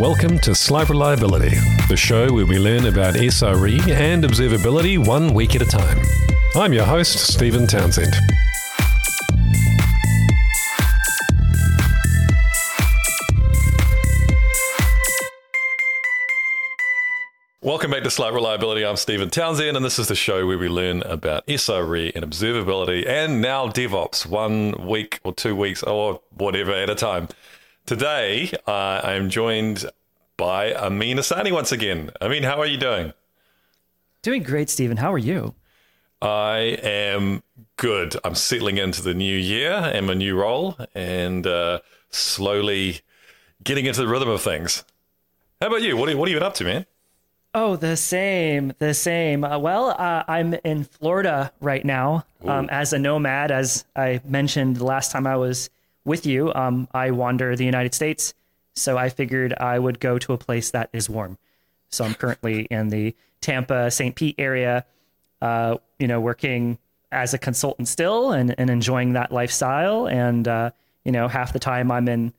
Welcome to Slight Reliability, the show where we learn about SRE and observability one week at a time. I'm your host, Stephen Townshend. Welcome back to Slight Reliability. I'm Stephen Townshend, and this is the show where we learn about SRE and observability and now DevOps one week or two weeks or whatever at a time. Today, uh, I am joined by Amin Astaneh once again. Amin, how are you doing? Doing great, Stephen. How are you? I am good. I'm settling into the new year and my new role and uh, slowly getting into the rhythm of things. How about you? What are, what are you up to, man? Oh, the same, the same. Uh, well, uh, I'm in Florida right now um, as a nomad. As I mentioned the last time I was with you, um, I wander the United States. So I figured I would go to a place that is warm. So I'm currently in the Tampa, St. Pete area, uh, you know, working as a consultant still and, and enjoying that lifestyle. And, uh, you know, half the time I'm in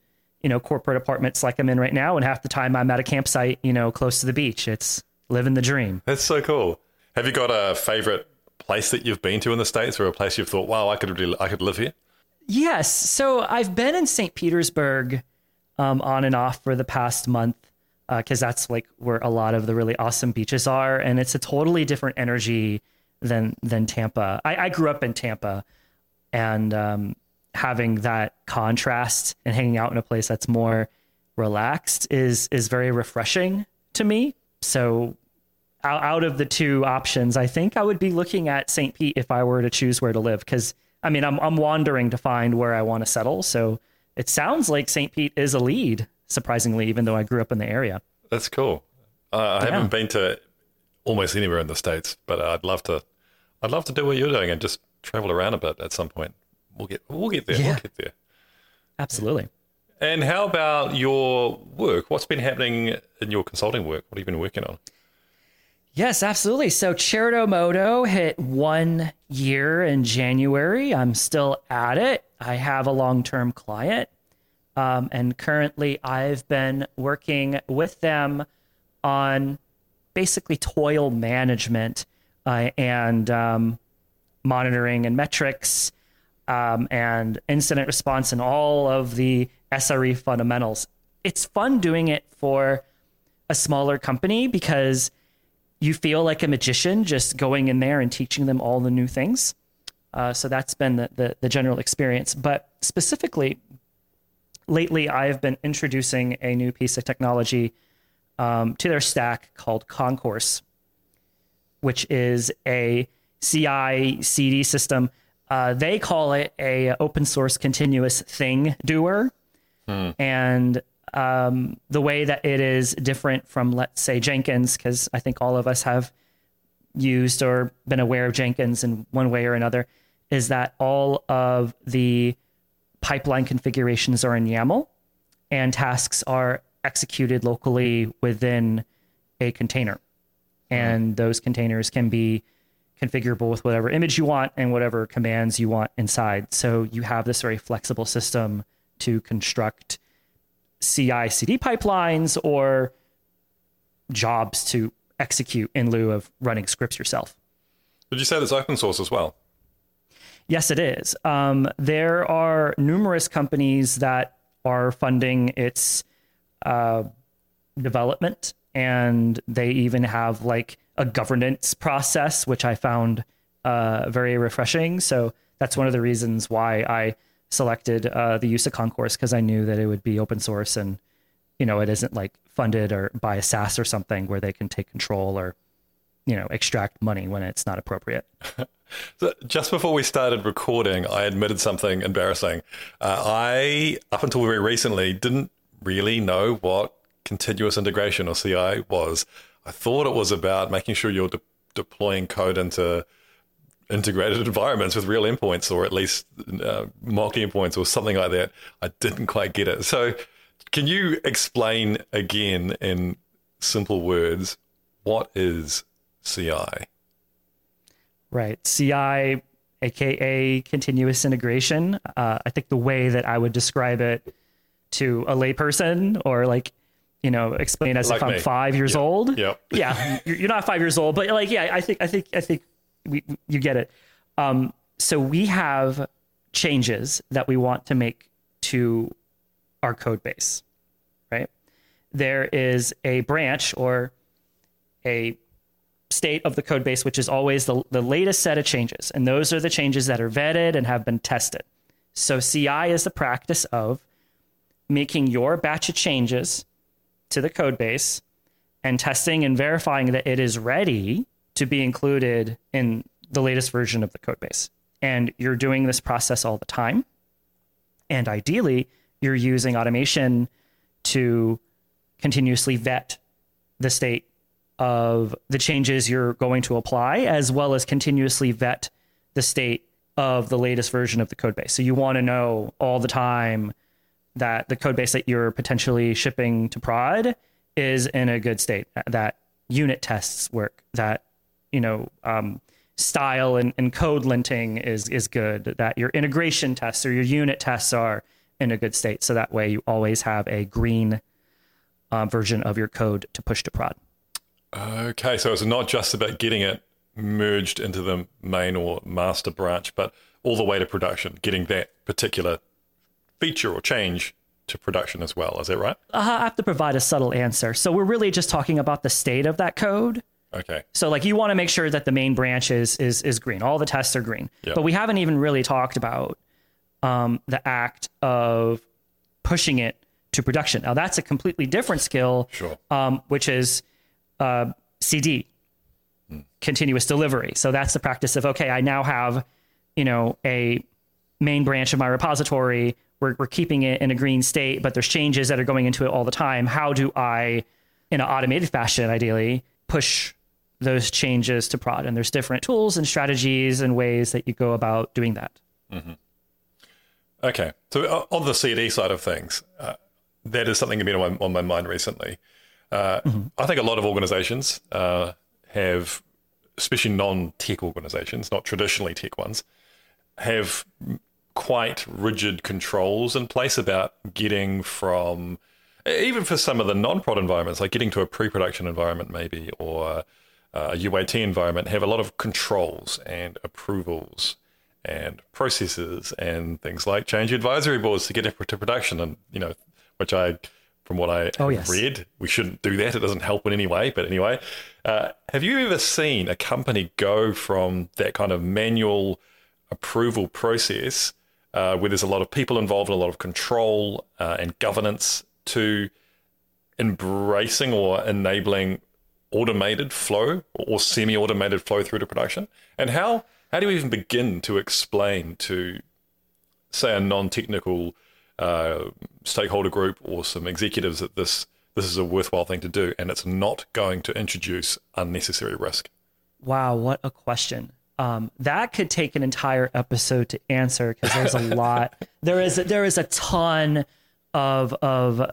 you know, corporate apartments like I'm in right now, and half the time I'm at a campsite, you know, close to the beach. It's living the dream. That's so cool. Have you got a favorite place that you've been to in the states, or a place you've thought, "Wow, I could really, I could live here"? Yes. So I've been in St. Petersburg um, on and off for the past month because uh, that's like where a lot of the really awesome beaches are, and it's a totally different energy than than Tampa. I, I grew up in Tampa, and um, having that contrast and hanging out in a place that's more relaxed is is very refreshing to me. So out, out of the two options, I think I would be looking at St. Pete if I were to choose where to live cuz I mean, I'm I'm wandering to find where I want to settle. So it sounds like St. Pete is a lead, surprisingly, even though I grew up in the area. That's cool. Uh, I yeah. haven't been to almost anywhere in the states, but I'd love to. I'd love to do what you're doing and just travel around a bit at some point we'll get we'll get there. Yeah. We'll get there. Absolutely. And how about your work? What's been happening in your consulting work? What have you been working on? Yes, absolutely. So Certo Modo hit one year in January. I'm still at it. I have a long term client. Um, and currently, I've been working with them on basically toil management uh, and um, monitoring and metrics um, and incident response and all of the SRE fundamentals. It's fun doing it for a smaller company because you feel like a magician just going in there and teaching them all the new things. Uh, so that's been the, the, the general experience. But specifically, lately I've been introducing a new piece of technology um, to their stack called Concourse, which is a CI CD system uh, they call it a open source continuous thing doer, hmm. and um, the way that it is different from, let's say, Jenkins, because I think all of us have used or been aware of Jenkins in one way or another, is that all of the pipeline configurations are in YAML, and tasks are executed locally within a container, hmm. and those containers can be configurable with whatever image you want and whatever commands you want inside. So you have this very flexible system to construct CI CD pipelines or jobs to execute in lieu of running scripts yourself. Did you say that's open source as well? Yes, it is. Um, there are numerous companies that are funding its uh, development, and they even have like a governance process, which I found uh, very refreshing. So that's one of the reasons why I selected uh, the use of Concourse because I knew that it would be open source and you know it isn't like funded or by a SaaS or something where they can take control or you know extract money when it's not appropriate. so just before we started recording, I admitted something embarrassing. Uh, I up until very recently didn't really know what continuous integration or CI was. I thought it was about making sure you're de- deploying code into integrated environments with real endpoints or at least uh, mock endpoints or something like that. I didn't quite get it. So, can you explain again in simple words what is CI? Right. CI, aka continuous integration. Uh, I think the way that I would describe it to a layperson or like you know, explain as Like if I'm me. five years old. Yep. Yeah, you're you're not five years old, but like, yeah, I think, I think, I think we, you get it. Um, so we have changes that we want to make to our code base, right? There is a branch or a state of the code base, which is always the, the latest set of changes. And those are the changes that are vetted and have been tested. So CI is the practice of making your batch of changes to the code base and testing and verifying that it is ready to be included in the latest version of the code base. And you're doing this process all the time. And ideally, you're using automation to continuously vet the state of the changes you're going to apply, as well as continuously vet the state of the latest version of the code base. So you want to know all the time that the code base that you're potentially shipping to prod is in a good state, that unit tests work, that you know um, style and, and code linting is is good, that your integration tests or your unit tests are in a good state. So that way you always have a green uh, version of your code to push to prod. Okay, so it's not just about getting it merged into the main or master branch, but all the way to production, getting that particular feature or change to production as well. Is that right? Uh, I have to provide a subtle answer. So we're really just talking about the state of that code. Okay. So like you want to make sure that the main branch is is is green. All the tests are green. Yep. But we haven't even really talked about um, the act of pushing it to production. Now that's a completely different skill, Sure. um, which is uh, CD, continuous delivery. So that's the practice of okay, I now have you know a main branch of my repository. We're, we're keeping it in a green state, but there's changes that are going into it all the time. How do I, in an automated fashion, ideally, push those changes to prod? And there's different tools and strategies and ways that you go about doing that. Okay. So uh, on the CD side of things, uh, that is something that's been on my, on my mind recently. Uh, I think a lot of organizations uh, have, especially non-tech organizations, not traditionally tech ones, have quite rigid controls in place about getting from, even for some of the non-prod environments, like getting to a pre-production environment maybe, or a UAT environment, have a lot of controls and approvals and processes and things like change advisory boards to get it to production. And, you know, which I, from what I Oh, yes. read, we shouldn't do that. It doesn't help in any way. But anyway, uh, have you ever seen a company go from that kind of manual approval process uh, where there's a lot of people involved, a lot of control uh, and governance to embracing or enabling automated flow or semi-automated flow through to production? And how how do you even begin to explain to say a non-technical uh, stakeholder group or some executives that this this is a worthwhile thing to do and it's not going to introduce unnecessary risk? Wow, what a question. Um, that could take an entire episode to answer because there's a lot. There is there is a ton of of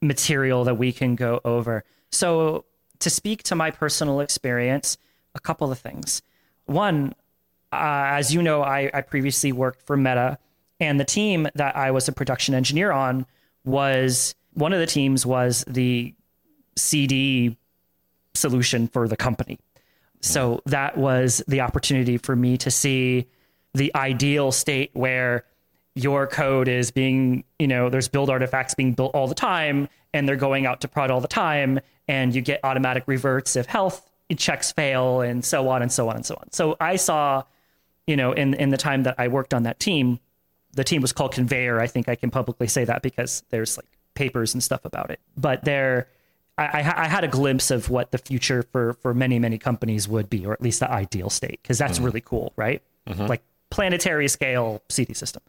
material that we can go over. So to speak to my personal experience, a couple of things. One, uh, as you know, I, I previously worked for Meta, and the team that I was a production engineer on was one of the teams was the CD solution for the company. So that was the opportunity for me to see the ideal state where your code is being, you know, there's build artifacts being built all the time and they're going out to prod all the time and you get automatic reverts if health checks fail and so on and so on and so on. So I saw, you know, in in the time that I worked on that team, the team was called Conveyor. I think I can publicly say that because there's like papers and stuff about it. But there, I, I, I had a glimpse of what the future for for many many companies would be, or at least the ideal state, because that's mm-hmm. really cool, right? Mm-hmm. Like planetary scale CD system.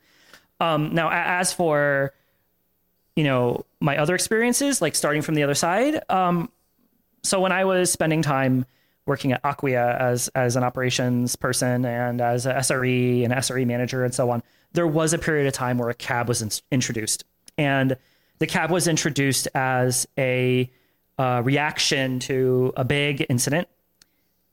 Um, now, as for you know my other experiences, like starting from the other side, um, so when I was spending time working at Acquia as as an operations person and as a SRE and SRE manager and so on, there was a period of time where a cab was in- introduced, and the cab was introduced as a uh, reaction to a big incident,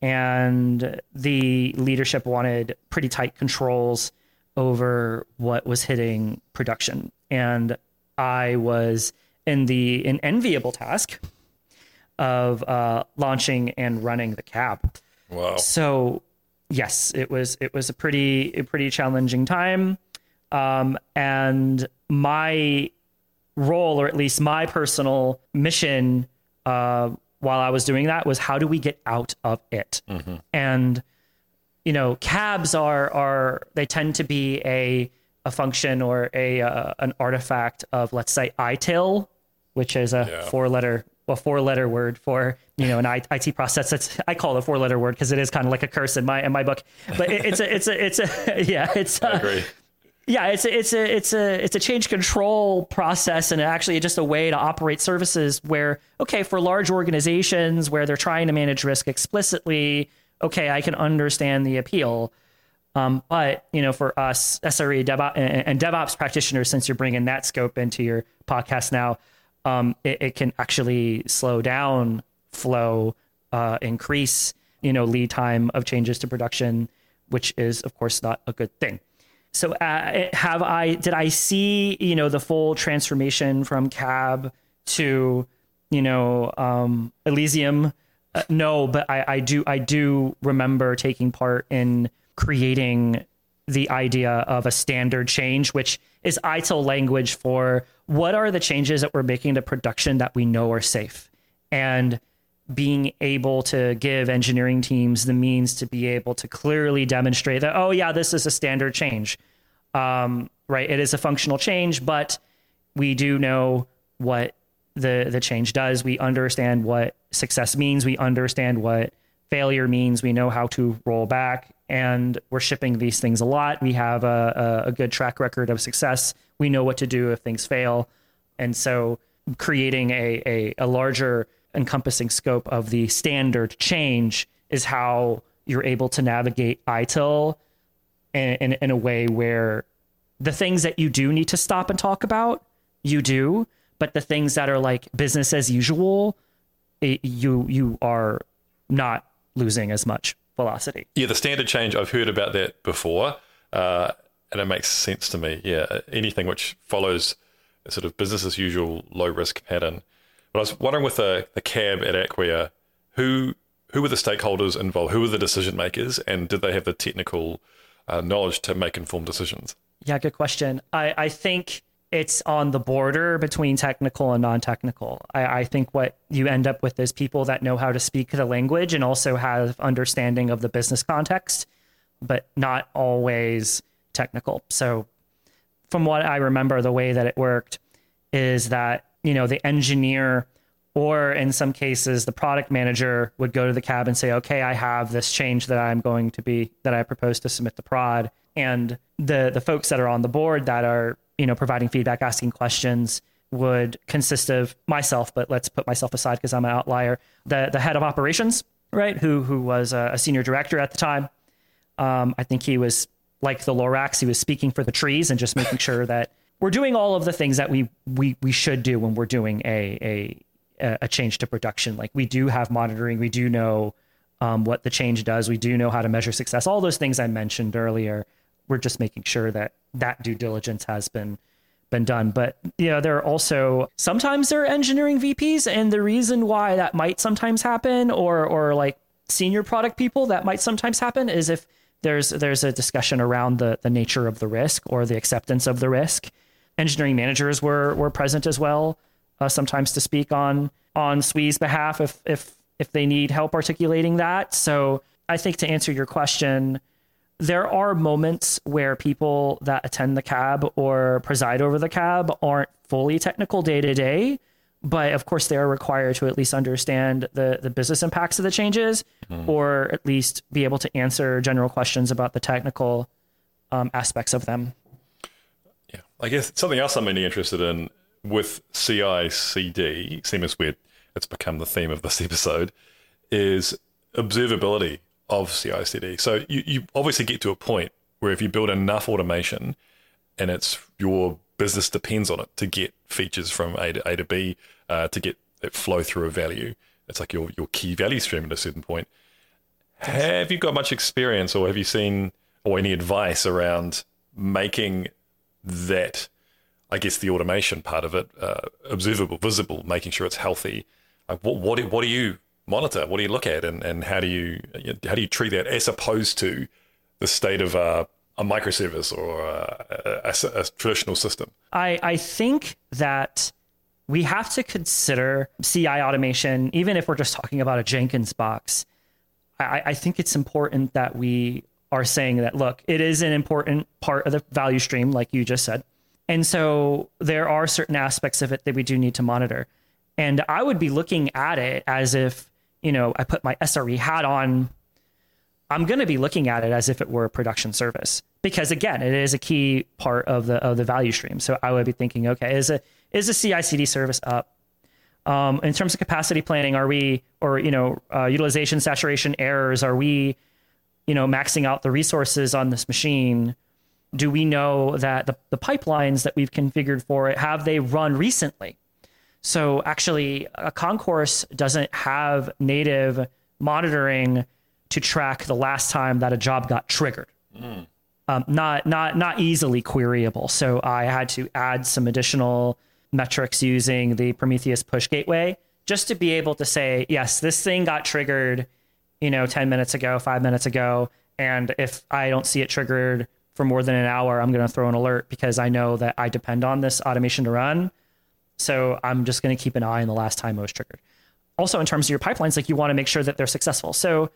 and the leadership wanted pretty tight controls over what was hitting production, and I was in the an enviable task of uh, launching and running the cab. Wow. So yes, it was it was a pretty a pretty challenging time, um, and my role, or at least my personal mission, uh, while I was doing that, was how do we get out of it? And you know, cabs are are they tend to be a a function or a uh, an artifact of let's say ITIL, which is a Yeah. four letter a four letter word for you know an IT process. That's I call it a four letter word because it is kind of like a curse in my in my book. But it, it's a it's a it's a yeah it's I a, agree. yeah it's a, it's a it's a it's a change control process and actually just a way to operate services where okay for large organizations where they're trying to manage risk explicitly okay i can understand the appeal um, but you know for us sre and and devops practitioners since you're bringing that scope into your podcast now um, it, it can actually slow down flow uh, increase you know lead time of changes to production which is of course not a good thing so uh, have I did I see you know the full transformation from cab to you know um, Elysium? Uh, no, but I, I do I do remember taking part in creating the idea of a standard change, which is ITIL language for what are the changes that we're making to production that we know are safe, and being able to give engineering teams the means to be able to clearly demonstrate that oh yeah this is a standard change. Um, right it is a functional change but we do know what the the change does. We understand what success means. We understand what failure means. We know how to roll back and we're shipping these things a lot. We have a, a, good track record of success. We know what to do if things fail. And so creating a, a, a larger encompassing scope of the standard change is how you're able to navigate ITIL in, in, in a way where the things that you do need to stop and talk about, you do, but the things that are like business as usual, it, you you are not losing as much velocity. Yeah, the standard change, I've heard about that before, uh, and it makes sense to me. Yeah, anything which follows a sort of business as usual, low risk pattern. But I was wondering with the, the cab at Acquia, who who were the stakeholders involved? Who were the decision makers? And did they have the technical uh, knowledge to make informed decisions? Yeah, good question. I, I think it's on the border between technical and non-technical. I, I think what you end up with is people that know how to speak the language and also have understanding of the business context, but not always technical. So from what I remember, the way that it worked is that, you know, the engineer or in some cases the product manager would go to the cab and say, okay, I have this change that I'm going to be, that I propose to submit to prod. And the, the folks that are on the board that are, you know, providing feedback, asking questions would consist of myself, but let's put myself aside because I'm an outlier. The, the head of operations, right. Who, who was a, a senior director at the time. Um, I think he was like the Lorax. He was speaking for the trees and just making sure that we're doing all of the things that we we we should do when we're doing a a a change to production. Like we do have monitoring. We do know um, what the change does. We do know how to measure success. All those things I mentioned earlier. We're just making sure that that due diligence has been been done. But you know, there are also sometimes there are engineering VPs, and the reason why that might sometimes happen, or or like senior product people that might sometimes happen, is if there's there's a discussion around the the nature of the risk or the acceptance of the risk. Engineering managers were were present as well, uh, sometimes to speak on on SWE's behalf if if if they need help articulating that. So I think to answer your question, there are moments where people that attend the cab or preside over the cab aren't fully technical day to day, but of course they are required to at least understand the the business impacts of the changes, or at least be able to answer general questions about the technical um, aspects of them. Yeah, I guess something else I'm really interested in with CI CD, seems weird, it's become the theme of this episode, is observability of CI CD. So you, you obviously get to a point where if you build enough automation and it's your business depends on it to get features from A to A to B, uh, to get that flow through a value. It's like your, your key value stream at a certain point. Have you got much experience or have you seen or any advice around making that I guess the automation part of it, uh, observable, visible, making sure it's healthy. Like what what what do you monitor? What do you look at, and, and how do you how do you treat that as opposed to the state of uh, a microservice or a, a, a traditional system? I I think that we have to consider CI automation, even if we're just talking about a Jenkins box. I, I think it's important that we are saying that look, it is an important part of the value stream, like you just said. And so there are certain aspects of it that we do need to monitor. And I would be looking at it as if, you know, I put my SRE hat on. I'm going to be looking at it as if it were a production service because again, it is a key part of the of the value stream. So I would be thinking, okay, is a is a CI/CD service up? Um, in terms of capacity planning, are we or you know uh, utilization saturation errors? Are we you know maxing out the resources on this machine? do we know that the, the pipelines that we've configured for it have they run recently? So actually, a concourse doesn't have native monitoring to track the last time that a job got triggered. Mm. Um, not not not easily queryable. So I had to add some additional metrics using the Prometheus push gateway just to be able to say, yes, this thing got triggered, you know, 10 minutes ago, five minutes ago. And if I don't see it triggered for more than an hour, I'm going to throw an alert because I know that I depend on this automation to run. So I'm just going to keep an eye on the last time it was triggered. Also, in terms of your pipelines, like you want to make sure that they're successful. So,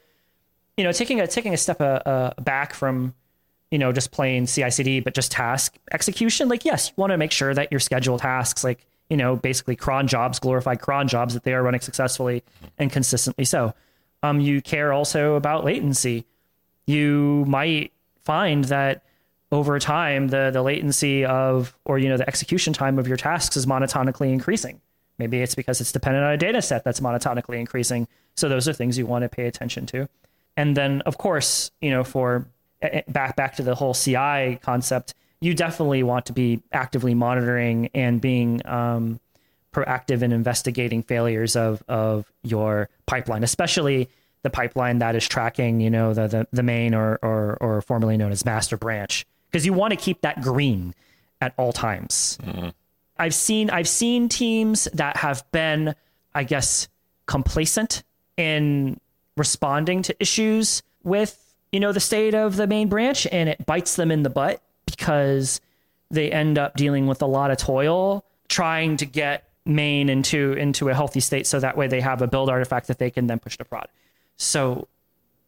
you know, taking a taking a step uh, uh, back from, you know, just plain CI/CD, but just task execution. Like, yes, you want to make sure that your scheduled tasks, like you know, basically cron jobs, glorified cron jobs, that they are running successfully and consistently. So, um, you care also about latency. You might find that over time the the latency of or you know the execution time of your tasks is monotonically increasing. Maybe it's because it's dependent on a data set that's monotonically increasing. So those are things you want to pay attention to. And then of course you know for eh, eh, back back to the whole ci concept you definitely want to be actively monitoring and being um, proactive in investigating failures of of your pipeline especially the pipeline that is tracking you know the the, the main or, or or formerly known as master branch because you want to keep that green at all times. Mm-hmm. I've seen I've seen teams that have been, I guess, complacent in responding to issues with you know the state of the main branch, and it bites them in the butt because they end up dealing with a lot of toil trying to get main into into a healthy state, so that way they have a build artifact that they can then push to prod. So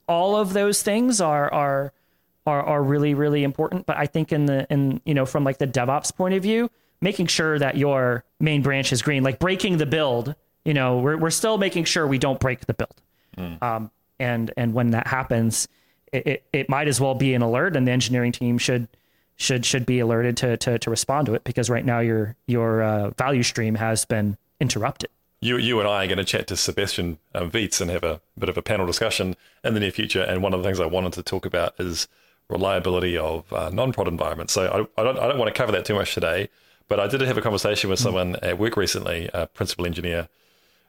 all of those things are are are are really really important. But I think in the in you know from like the DevOps point of view, making sure that your main branch is green, like breaking the build, you know, we're we're still making sure we don't break the build. Mm. Um, and and when that happens, it, it, it might as well be an alert, and the engineering team should should should be alerted to to to respond to it because right now your your uh, value stream has been interrupted. You you and I are going to chat to Sebastian um, Vietz and have a bit of a panel discussion in the near future. And one of the things I wanted to talk about is reliability of uh, non-prod environments. So I, I, don't I don't want to cover that too much today, but I did have a conversation with someone at work recently, a principal engineer,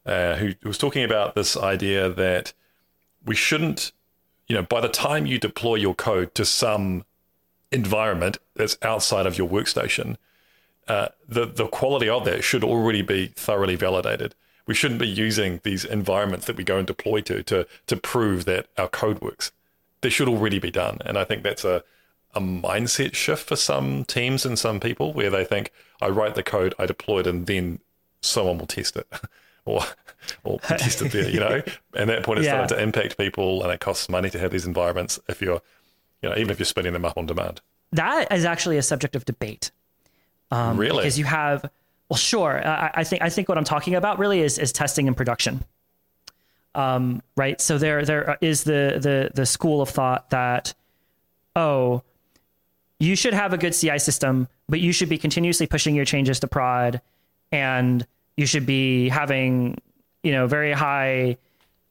uh, who was talking about this idea that we shouldn't, you know, by the time you deploy your code to some environment that's outside of your workstation, uh, the the quality of that should already be thoroughly validated. We shouldn't be using these environments that we go and deploy to to to prove that our code works they should already be done. And I think that's a a mindset shift for some teams and some people where they think I write the code, I deploy it, and then someone will test it. or or test it there, you know. And that point, it's yeah. starting to impact people, and it costs money to have these environments. If you're, you know, even if you're spinning them up on demand, that is actually a subject of debate. Um, really, because you have, well, sure. I, I, think I think what I'm talking about really is is testing in production um, right? So there there is the the the school of thought that oh, you should have a good CI system, but you should be continuously pushing your changes to prod, and you should be having you know very high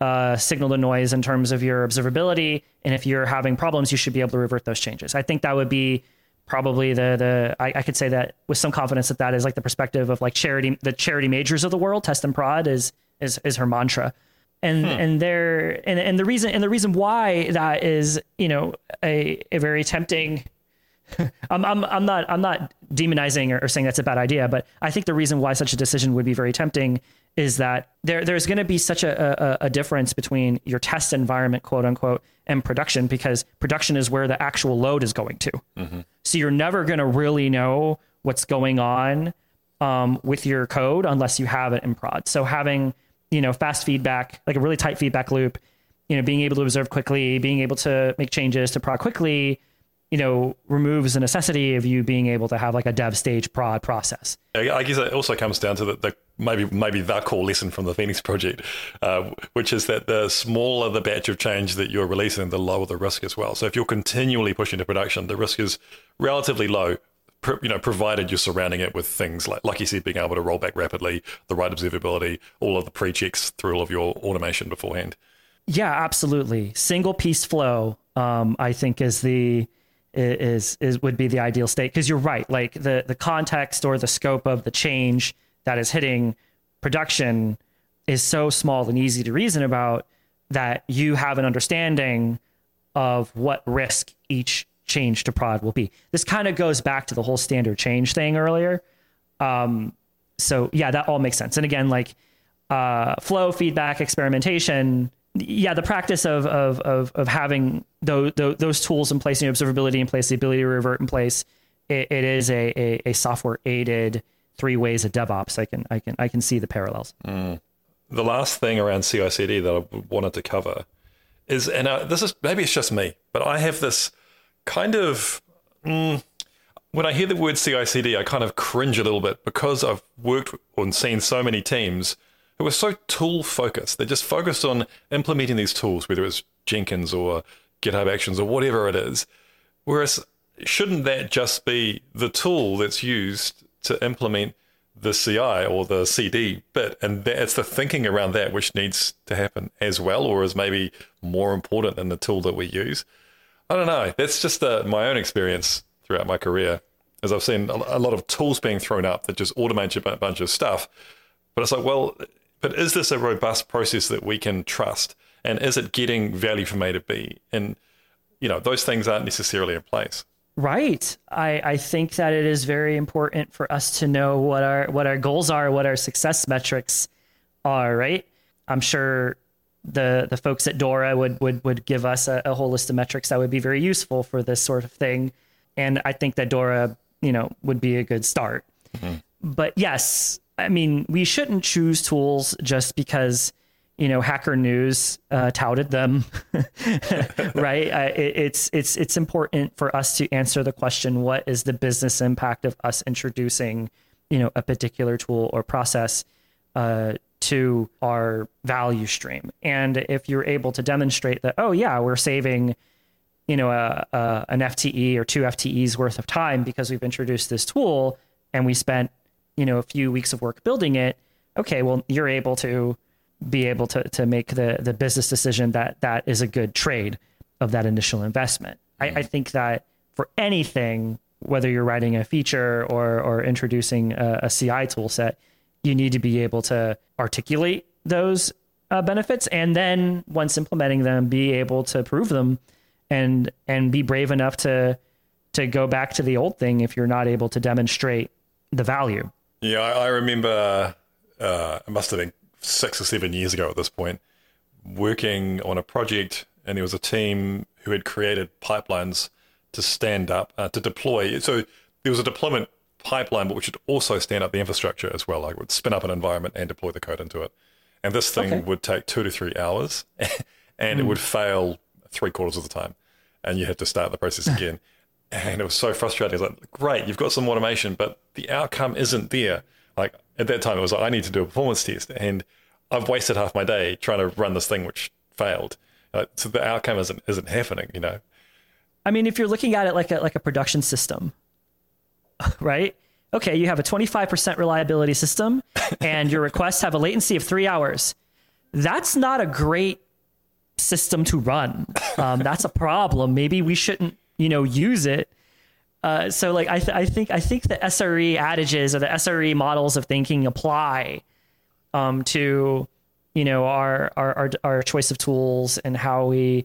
uh, signal to noise in terms of your observability. And if you're having problems, you should be able to revert those changes. I think that would be probably the the I, I, could say that with some confidence that that is like the perspective of like charity the charity majors of the world. Test and prod is is is her mantra and hmm. and there and, and the reason and the reason why that is you know a, a very tempting I'm, I'm, I'm not I'm not demonizing or, or saying that's a bad idea, but I think the reason why such a decision would be very tempting is that there there's going to be such a, a, a difference between your test environment, quote unquote, and production because production is where the actual load is going to. Mm-hmm. So you're never going to really know what's going on um, with your code unless you have it in prod. So having you know fast feedback, like a really tight feedback loop, you know, being able to observe quickly, being able to make changes to prod quickly, you know, removes the necessity of you being able to have like a dev stage prod process. I guess it also comes down to the, the maybe maybe the core lesson from the Phoenix project, uh, which is that the smaller the batch of change that you're releasing, the lower the risk as well. So if you're continually pushing to production, the risk is relatively low. You know, provided you're surrounding it with things like, like you said, being able to roll back rapidly, the right observability, all of the pre-checks through all of your automation beforehand. Yeah, absolutely. Single piece flow, um, I think, is the is is would be the ideal state because you're right. Like the the context or the scope of the change that is hitting production is so small and easy to reason about that you have an understanding of what risk each change to prod will be. This kind of goes back to the whole standard change thing earlier. Um, so yeah, that all makes sense. And again, like uh, flow, feedback, experimentation yeah, the practice of of of, of having those, those tools in place, you observability in place, the ability to revert in place, it, it is a, a, a software aided three ways of DevOps. I can I can I can see the parallels. Mm. The last thing around CI/CD that I wanted to cover is, and uh, this is maybe it's just me, but I have this kind of mm, when I hear the word CI/CD, I kind of cringe a little bit because I've worked and seen so many teams who are so tool focused. They're just focused on implementing these tools, whether it's Jenkins or GitHub Actions or whatever it is. Whereas, shouldn't that just be the tool that's used to implement the CI or the CD bit? And that's the thinking around that which needs to happen as well, or is maybe more important than the tool that we use. I don't know. That's just uh, my own experience throughout my career, as I've seen a lot of tools being thrown up that just automate a bunch of stuff. But it's like, well, but is this a robust process that we can trust? And is it getting value from A to B? And, you know, those things aren't necessarily in place. Right. I, I think that it is very important for us to know what our what our goals are, what our success metrics are, right? I'm sure the the folks at Dora would would would give us a, a whole list of metrics that would be very useful for this sort of thing. And I think that Dora, you know, would be a good start. Mm-hmm. But yes, I mean, we shouldn't choose tools just because you know Hacker News uh, touted them, right? Uh, it, it's it's it's important for us to answer the question: What is the business impact of us introducing, you know, a particular tool or process uh, to our value stream? And if you're able to demonstrate that, oh yeah, we're saving you know, a, a, an FTE or two FTEs worth of time because we've introduced this tool and we spent you know a few weeks of work building it okay well you're able to be able to to make the the business decision that that is a good trade of that initial investment mm-hmm. I, I, think that for anything whether you're writing a feature or or introducing a, a ci tool set you need to be able to articulate those uh, benefits and then once implementing them be able to prove them and and be brave enough to to go back to the old thing if you're not able to demonstrate the value yeah, I, I remember uh, it must have been six or seven years ago at this point, working on a project, and there was a team who had created pipelines to stand up uh, to deploy. So there was a deployment pipeline, but which would also stand up the infrastructure as well. Like would spin up an environment and deploy the code into it. And this thing okay. would take two to three hours, and mm. it hmm. would fail three quarters of the time, and you had to start the process again and it was so frustrating. It's like, great, you've got some automation, but the outcome isn't there. Like at that time, it was like, I need to do a performance test, and I've wasted half my day trying to run this thing which failed. Uh, so the outcome isn't isn't happening. You know. I mean, if you're looking at it like a like a production system, right? Okay, you have a 25% reliability system, and your requests have a latency of three hours. That's not a great system to run. Um, that's a problem. Maybe we shouldn't you know use it uh, so like I, th- I think I think the SRE adages or the SRE models of thinking apply um, to you know our, our, our our choice of tools and how we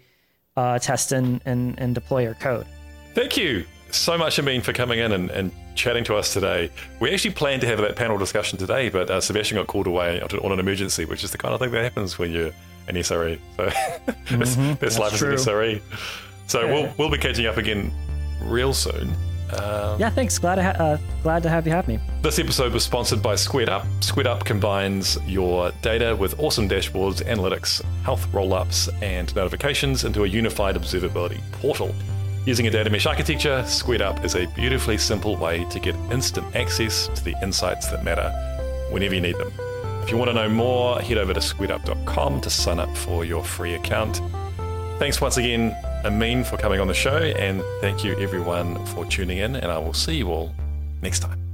uh, test and, and and deploy our code. Thank you so much, Amin, for coming in and, and chatting to us today. We actually planned to have that panel discussion today, but uh, Sebastian got called away on an emergency, which is the kind of thing that happens when you're an SRE. So that's, Mm-hmm. that's life true. as an SRE. So we'll, we'll be catching up again real soon. Um, Yeah, thanks. Glad to ha- uh, glad to have you have me. This episode was sponsored by SquaredUp. Squared Up combines your data with awesome dashboards, analytics, health roll-ups, and notifications into a unified observability portal. Using a data mesh architecture, Squared is a beautifully simple way to get instant access to the insights that matter whenever you need them. If you want to know more, head over to squaredup.com to sign up for your free account. Thanks once again, Amin, for coming on the show, and thank you everyone for tuning in, and I will see you all next time.